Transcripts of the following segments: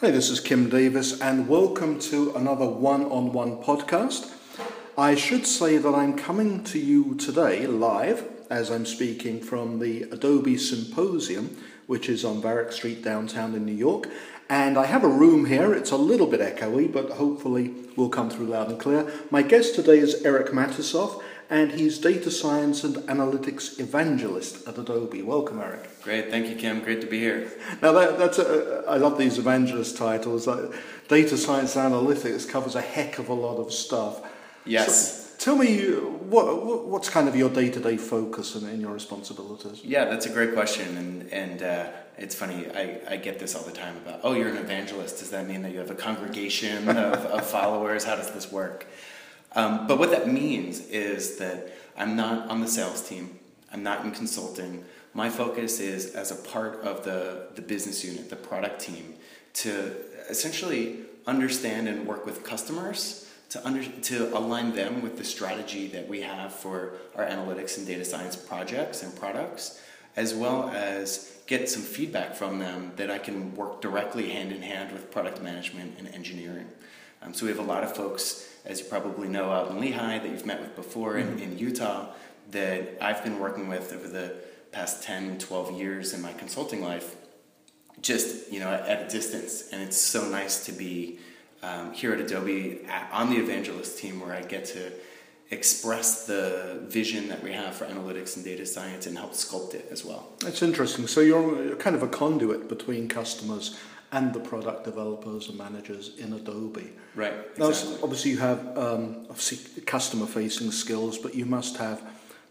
Hi, this is Kim Davis, and welcome to another one on one podcast. I should say that I'm coming to you today live as I'm speaking from the Adobe Symposium, which is on Varick Street downtown in New York. And I have a room here, it's a little bit echoey, but hopefully will come through loud and clear. My guest today is Eric Matisoff, and he's data science and analytics evangelist at Adobe. Welcome, Eric. Great, thank you, Kim. Great to be here. Now, that, that's a, I love these evangelist titles. Data science and analytics covers a heck of a lot of stuff. Yes. So tell me, what, what's kind of your day to day focus and, and, your responsibilities? Yeah, that's a great question. And, and uh, it's funny, I, I get this all the time about, oh, you're an evangelist. Does that mean that you have a congregation of, of followers? How does this work? Um, but what that means is that I'm not on the sales team, I'm not in consulting. My focus is as a part of the, the business unit, the product team, to essentially understand and work with customers to, under, to align them with the strategy that we have for our analytics and data science projects and products, as well as get some feedback from them that I can work directly hand in hand with product management and engineering. Um, so we have a lot of folks as you probably know, out in Lehi that you've met with before mm-hmm. in, in Utah that I've been working with over the past 10, 12 years in my consulting life, just, you know, at, at a distance. And it's so nice to be um, here at Adobe at, on the evangelist team where I get to express the vision that we have for analytics and data science and help sculpt it as well. That's interesting. So you're kind of a conduit between customers and the product developers and managers in Adobe. Right. Exactly. Now, obviously, you have um, obviously customer-facing skills, but you must have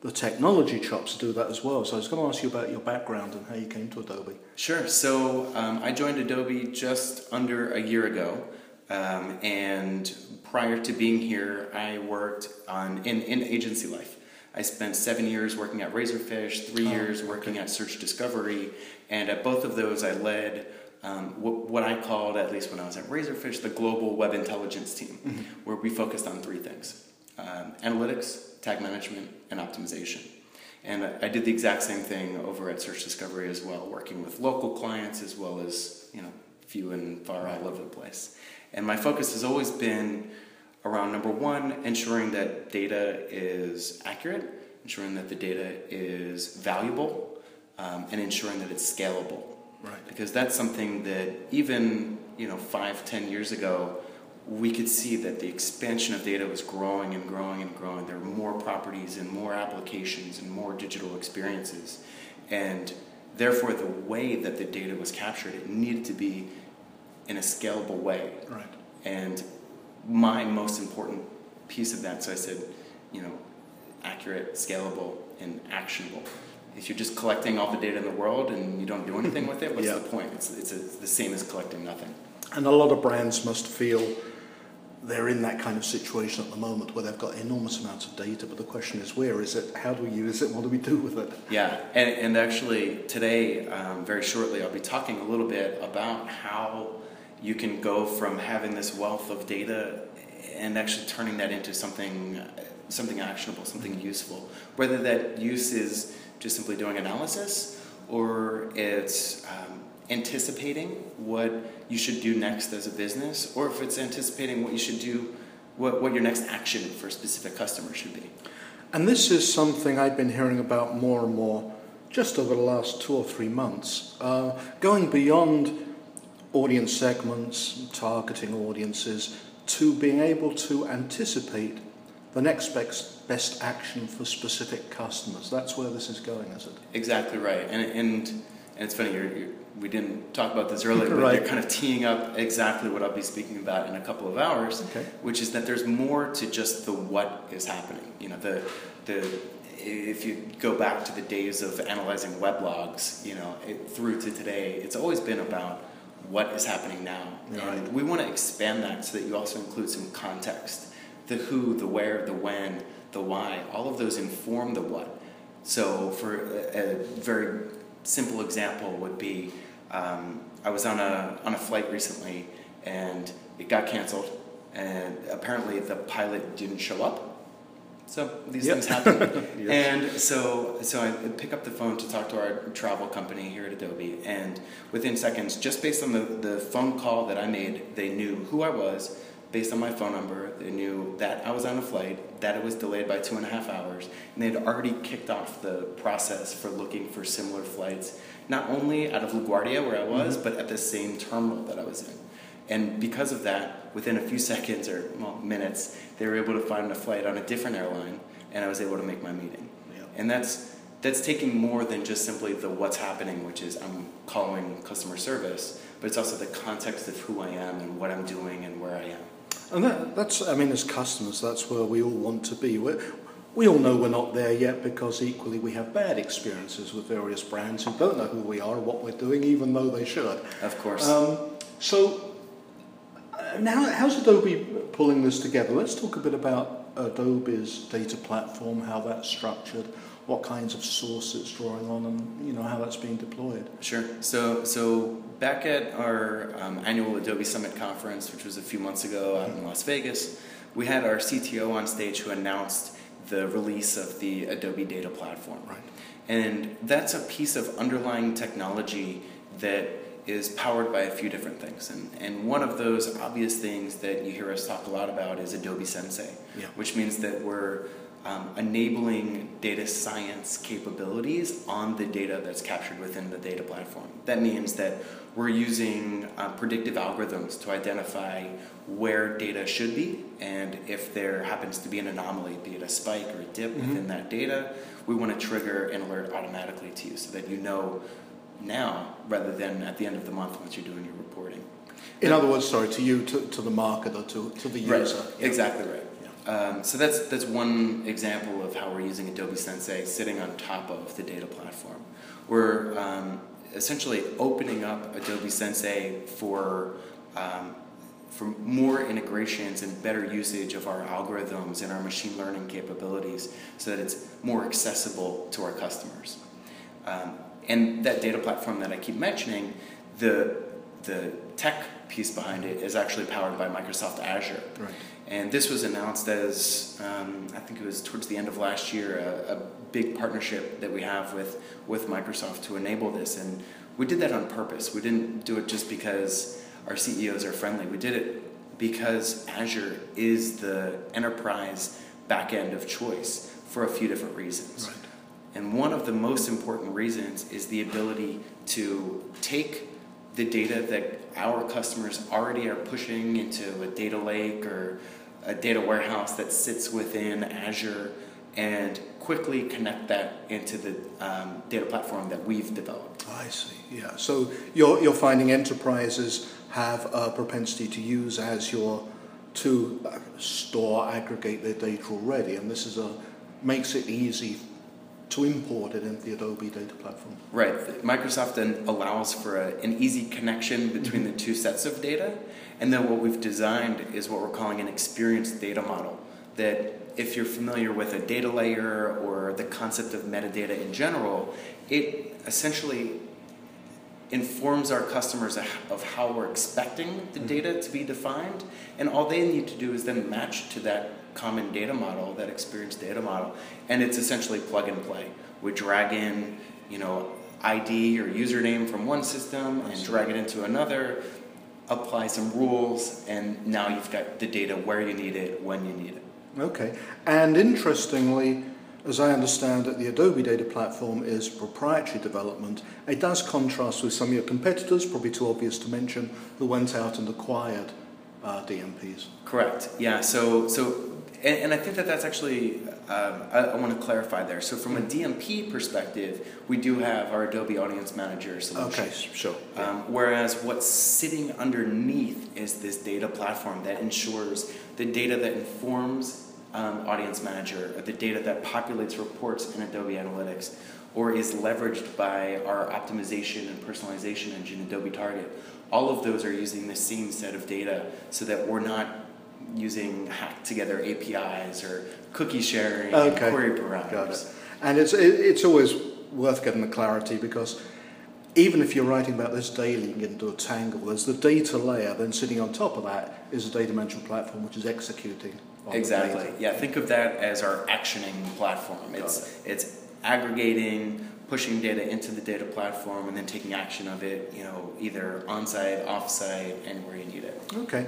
the technology chops to do that as well. So I was going to ask you about your background and how you came to Adobe. Sure. So um, I joined Adobe just under a year ago, um, and prior to being here, I worked on in, in agency life. I spent seven years working at Razorfish, three oh, years working okay. at Search Discovery, and at both of those, I led um, what, what, I called, at least when I was at Razorfish, the global web intelligence team, mm-hmm. where we focused on three things um, analytics, tag management, and optimization. And I did the exact same thing over at Search Discovery as well, working with local clients as well as you know few and far all over the place. And my focus has always been around number one, ensuring that data is accurate, ensuring that the data is valuable, um, and ensuring that it's scalable. Right. Because that's something that even you know five, ten years ago, we could see that the expansion of data was growing and growing and growing. There were more properties and more applications and more digital experiences, and therefore the way that the data was captured, it needed to be in a scalable way. Right. And my most important piece of that, so I said, you know, accurate, scalable, and actionable if you're just collecting all the data in the world and you don't do anything with it, what's yeah. the point? It's, it's, a, it's, the same as collecting nothing. And a lot of brands must feel they're in that kind of situation at the moment where they've got enormous amounts of data, but the question is where is it? How do we use it? What do we do with it? Yeah, and, and actually today, um, very shortly, I'll be talking a little bit about how you can go from having this wealth of data and actually turning that into something something actionable, something useful. Whether that use is just simply doing analysis, or it's um, anticipating what you should do next as a business, or if it's anticipating what you should do, what, what your next action for a specific customer should be. And this is something I've been hearing about more and more just over the last two or three months, uh, going beyond audience segments, targeting audiences, to being able to anticipate the next best, best action for specific customers. That's where this is going, is it? Exactly right. And, and, and it's funny, you're, you're, we didn't talk about this earlier, but right. you're kind of teeing up exactly what I'll be speaking about in a couple of hours, okay. which is that there's more to just the what is happening. You know, the, the, if you go back to the days of analyzing weblogs, you know, it, through to today, it's always been about what is happening now. Right. And we want to expand that so that you also include some context the who, the where, the when, the why, all of those inform the what. So, for a, a very simple example, would be um, I was on a, on a flight recently and it got canceled, and apparently the pilot didn't show up. So these Yep. things happen. Yes. And so, so I pick up the phone to talk to our travel company here at Adobe, and within seconds, just based on the, the phone call that I made, they knew who I was. Based on my phone number, they knew that I was on a flight, that it was delayed by two and a half hours, and they had already kicked off the process for looking for similar flights, not only out of LaGuardia where I was, Mhm. but at the same terminal that I was in. And because of that, within a few seconds or well, minutes, they were able to find a flight on a different airline, and I was able to make my meeting. Yeah. And that's that's taking more than just simply the what's happening, which is I'm calling customer service, but it's also the context of who I am and what I'm doing and where I am. And that, that's, I mean, as customers, that's where we all want to be. we we all know we're not there yet because equally we have bad experiences with various brands who don't know who we are, what we're doing, even though they should. Of course. Um, so, uh, now how's Adobe pulling this together? Let's talk a bit about Adobe's data platform, how that's structured, what kinds of source it's drawing on, and you know how that's being deployed. Sure. So, so back at our um, annual Adobe Summit conference, which was a few months ago out in Las Vegas, we had our CTO on stage who announced the release of the Adobe Data Platform. Right. And that's a piece of underlying technology that is powered by a few different things. And, and one of those obvious things that you hear us talk a lot about is Adobe Sensei, Yeah. which means that we're um, enabling data science capabilities on the data that's captured within the data platform. That means that we're using uh, predictive algorithms to identify where data should be, and if there happens to be an anomaly, be it a spike or a dip Mhm. within that data, we want to trigger an alert automatically to you so that you know now rather than at the end of the month once you're doing your reporting. In other words, sorry, to you, to, to the marketer, to, to the Right, user. Yeah. Exactly right. Um, so that's that's one example of how we're using Adobe Sensei sitting on top of the data platform. We're um, essentially opening up Adobe Sensei for um, for more integrations and better usage of our algorithms and our machine learning capabilities, so that it's more accessible to our customers. Um, and that data platform that I keep mentioning, the the tech piece behind it is actually powered by Microsoft Azure. Right. And this was announced as, um, I think it was towards the end of last year, a, a big partnership that we have with, with Microsoft to enable this. And we did that on purpose. We didn't do it just because our CEOs are friendly. We did it because Azure is the enterprise backend of choice for a few different reasons. Right. And one of the most important reasons is the ability to take the data that our customers already are pushing into a data lake or a data warehouse that sits within Azure and quickly connect that into the um, data platform that we've developed. I see. Yeah. So you're you're finding enterprises have a propensity to use Azure to store, aggregate their data already, and this is a makes it easy to import it into the Adobe data platform. Right. Microsoft then allows for a, an easy connection between the two sets of data. And then what we've designed is what we're calling an experience data model. That if you're familiar with a data layer or the concept of metadata in general, it essentially informs our customers of of how we're expecting the mm-hmm. data to be defined. And all they need to do is then match to that common data model, that experience data model. And it's essentially plug and play. We drag in, you know, ID or username from one system and drag it into another, apply some rules, and now you've got the data where you need it, when you need it. Okay. And interestingly, as I understand it, the Adobe data platform is proprietary development. It does contrast with some of your competitors, probably too obvious to mention, who went out and acquired uh, DMPs. Correct. Yeah. So so, and, and I think that that's actually um, I, I want to clarify there. So from a DMP perspective, we do have our Adobe Audience Manager solution. Okay, sure. Um, whereas what's sitting underneath is this data platform that ensures the data that informs um, Audience Manager, the data that populates reports in Adobe Analytics, or is leveraged by our optimization and personalization engine, Adobe Target. All of those are using the same set of data so that we're not using hacked together APIs or cookie sharing and Okay. query Got parameters. it. And it's, it, it's always worth getting the clarity because even if you're writing about this daily and get into a tangle, there's the data layer, then sitting on top of that is a data management platform which is executing Exactly. Yeah. Think of that as our actioning platform. It's it's aggregating, pushing data into the data platform, and then taking action of it. You know, either on-site, off-site, anywhere you need it. Okay.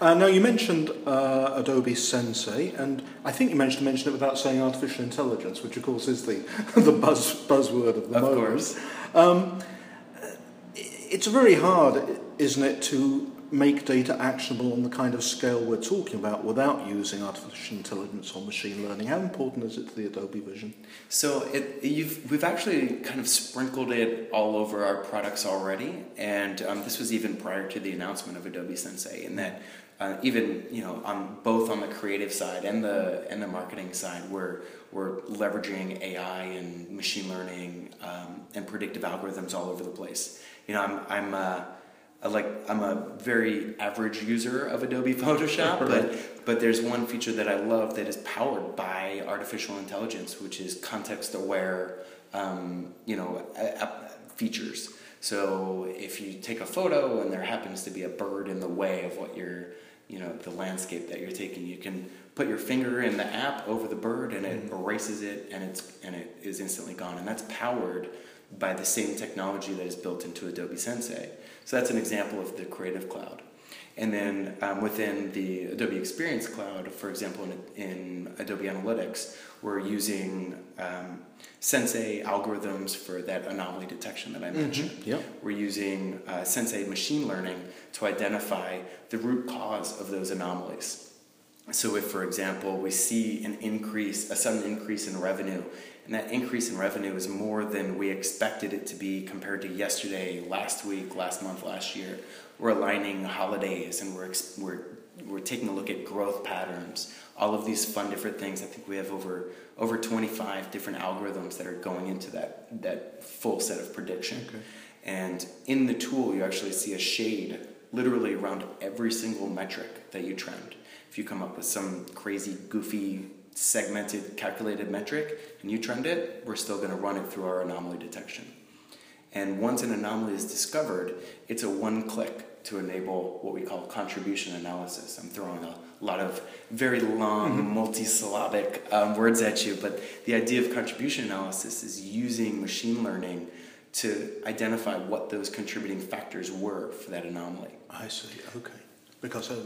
Uh, now you mentioned uh, Adobe Sensei, and I think you managed to mention it without saying artificial intelligence, which of course is the the buzz buzzword of the Of moment. course. Um, it's very hard, isn't it, to make data actionable on the kind of scale we're talking about without using artificial intelligence or machine learning. How important is it to the Adobe Vision? So it, we've actually kind of sprinkled it all over our products already, and um, this was even prior to the announcement of Adobe Sensei. In that, uh, even you know, on both on the creative side and the and the marketing side, we're we're leveraging AI and machine learning um, and predictive algorithms all over the place. You know, I'm I'm. Uh, like I'm a very average user of Adobe Photoshop, but but there's one feature that I love that is powered by artificial intelligence, which is context aware, um, you know, features. So if you take a photo and there happens to be a bird in the way of what you're, you know, the landscape that you're taking, you can put your finger in the app over the bird and it erases it and it's and it is instantly gone. And that's powered by the same technology that is built into Adobe Sensei. So that's an example of the Creative Cloud. And then um, within the Adobe Experience Cloud, for example, in, in Adobe Analytics, we're using um, Sensei algorithms for that anomaly detection that I mentioned. Yeah. We're using uh, Sensei machine learning to identify the root cause of those anomalies. So, if, for example, we see an increase, a sudden increase in revenue, and that increase in revenue is more than we expected it to be compared to yesterday, last week, last month, last year, we're aligning holidays and we're, we're, we're taking a look at growth patterns, all of these fun different things. I think we have over, over 25 different algorithms that are going into that, that full set of prediction. Okay. And in the tool, you actually see a shade literally around every single metric that you trend. If you come up with some crazy, goofy, segmented, calculated metric and you trend it, we're still going to run it through our anomaly detection. And once an anomaly is discovered, it's a one click to enable what we call contribution analysis. I'm throwing a lot of very long, multi-syllabic um, words at you, but the idea of contribution analysis is using machine learning to identify what those contributing factors were for that anomaly. I see, okay. Because there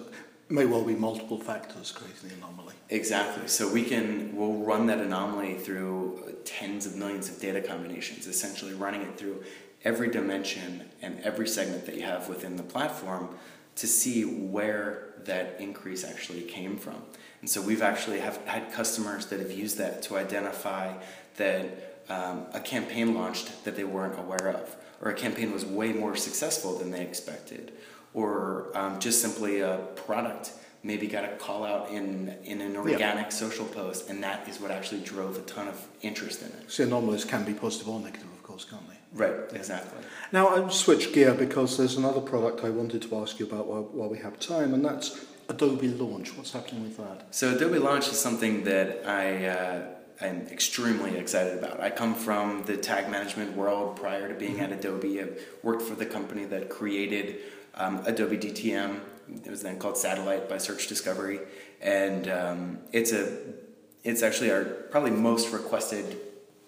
may well be multiple factors creating the anomaly. Exactly. So we can we'll run that anomaly through tens of millions of data combinations, essentially running it through every dimension and every segment that you have within the platform to see where that increase actually came from. And so we've actually have had customers that have used that to identify that um, a campaign launched that they weren't aware of, or a campaign was way more successful than they expected, or um, just simply a product maybe got a call out in, in an organic social post, and that is what actually drove a ton of interest in it. See, anomalies can be positive or negative, of course, can't they? Right, exactly. Now, I'll switch gear because there's another product I wanted to ask you about while, while we have time, and that's Adobe Launch. What's happening with that? So Adobe Launch is something that I uh, am extremely excited about. I come from the tag management world prior to being at Adobe. I worked for the company that created um, Adobe DTM. It was then called Satellite by Search Discovery, and um, it's a it's actually our probably most requested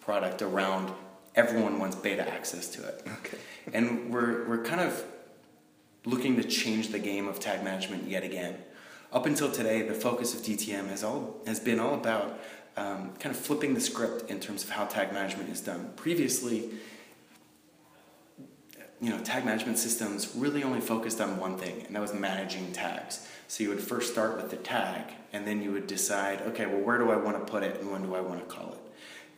product around. Everyone wants beta access to it, Okay. and we're we're kind of looking to change the game of tag management yet again. Up until today, the focus of DTM has all has been all about um, kind of flipping the script in terms of how tag management is done. Previously, you know, tag management systems really only focused on one thing, and that was managing tags. So you would first start with the tag, and then you would decide, okay, well, where do I want to put it, and when do I want to call it?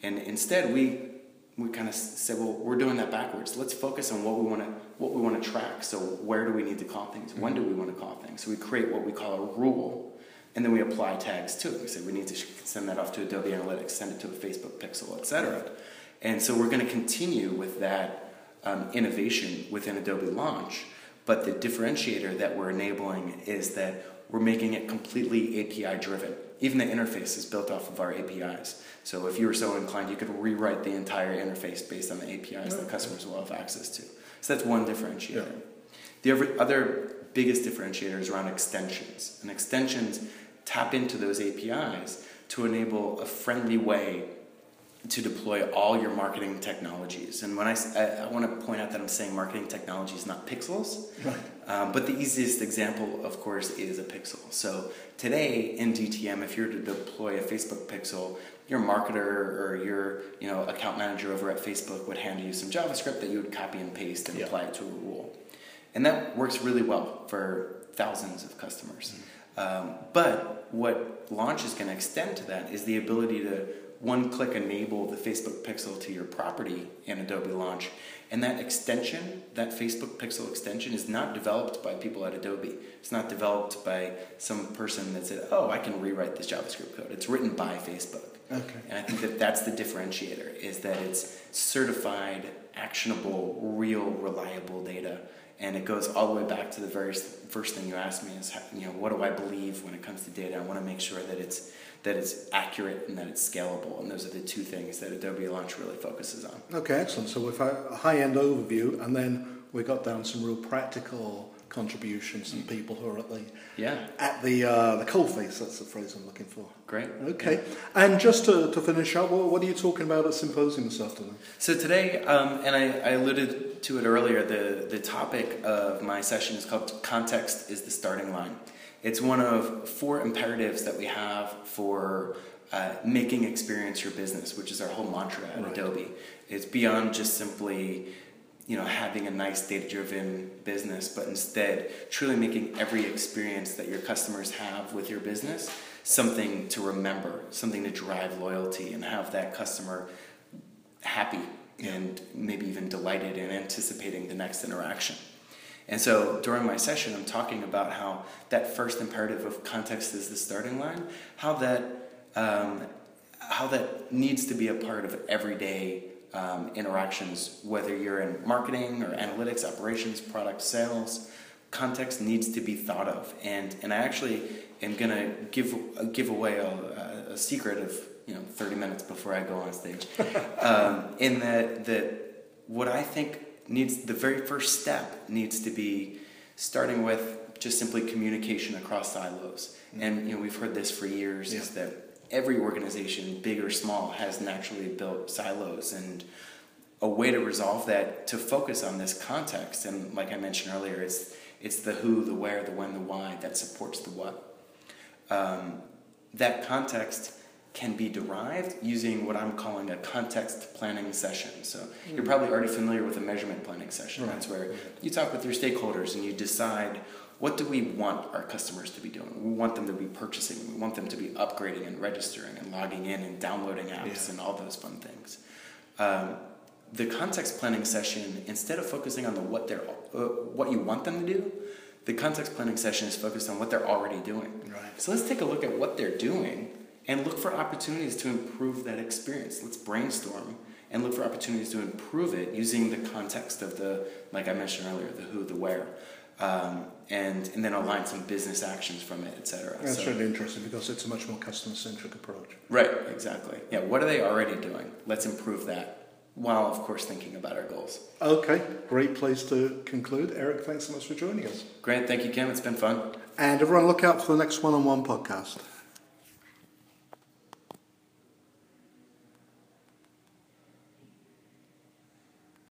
And instead, we we kind of said, well, we're doing that backwards. Let's focus on what we want to what we want to track. So where do we need to call things? When do we want to call things? So we create what we call a rule, and then we apply tags to it. We say we need to send that off to Adobe Analytics, send it to a Facebook Pixel, etc. And so we're going to continue with that um, innovation within Adobe Launch. But the differentiator that we're enabling is that we're making it completely API driven. Even the interface is built off of our APIs. So if you were so inclined, you could rewrite the entire interface based on the APIs that customers will have access to. So that's one differentiator. Yeah. The other biggest differentiator is around extensions. And extensions tap into those APIs to enable a friendly way to deploy all your marketing technologies. And when I, I, I want to point out that I'm saying marketing technologies, not pixels. Right. Um, but the easiest example, of course, is a pixel. So today in DTM, if you're to deploy a Facebook pixel, your marketer or your you know account manager over at Facebook would hand you some JavaScript that you would copy and paste and Yeah. apply it to a. And that works really well for thousands of customers. Um, but what Launch is going to extend to that is the ability to one click enable the Facebook pixel to your property in Adobe Launch. And that extension, that Facebook pixel extension, is not developed by people at Adobe. It's not developed by some person that said, oh, I can rewrite this JavaScript code. It's written by Facebook. Okay. And I think that that's the differentiator is that it's certified, actionable, real, reliable data. And it goes all the way back to the very first thing you asked me is, you know, what do I believe when it comes to data? I want to make sure that it's that it's accurate and that it's scalable. And those are the two things that Adobe Launch really focuses on. Okay, excellent. So we've had a high-end overview, and then we got down some real practical contributions from people who are at the Yeah, at the uh, the coalface. That's the phrase I'm looking for. great. Okay, and just to, to finish up, what, what are you talking about at symposium this afternoon? So today, um, and I, I alluded to it earlier, the, the topic of my session is called Context is the Starting Line. It's one of four imperatives that we have for uh, making experience your business, which is our whole mantra at Right. Adobe. It's beyond just simply you know, having a nice data-driven business, but instead truly making every experience that your customers have with your business something to remember, something to drive loyalty, and have that customer happy and maybe even delighted in anticipating the next interaction. And so during my session, I'm talking about how that first imperative of context is the starting line, how that um, how that needs to be a part of everyday um, interactions, whether you're in marketing or analytics, operations, product sales. Context needs to be thought of, and and I actually am gonna give give away a, a secret of you know 30 minutes before I go on stage, um, in that that what I think needs the very first step needs to be starting with just simply communication across silos. And you know we've heard this for years is that every organization, big or small, has naturally built silos and a way to resolve that to focus on this context and like I mentioned earlier, it's it's the who, the where, the when, the why that supports the what. Um, that context can be derived using what I'm calling a context planning session. So you're probably already familiar with a measurement planning session. Right. That's where you talk with your stakeholders and you decide what do we want our customers to be doing. We want them to be purchasing. We want them to be upgrading and registering and logging in and downloading apps Yeah. and all those fun things. Um, the context planning session, instead of focusing on the what they're uh, what you want them to do, the context planning session is focused on what they're already doing. Right. So let's take a look at what they're doing and look for opportunities to improve that experience. Let's brainstorm and look for opportunities to improve it using the context of the, like I mentioned earlier, the who, the where, um, and and then align some business actions from it, etc. That's So- really interesting because it's a much more customer-centric approach. Right, exactly. Yeah, what are they already doing? Let's improve that while, of course, thinking about our goals. Okay, great place to conclude. Eric, thanks so much for joining us. Grant, thank you, Kim. It's been fun. And everyone, look out for the next one-on-one podcast.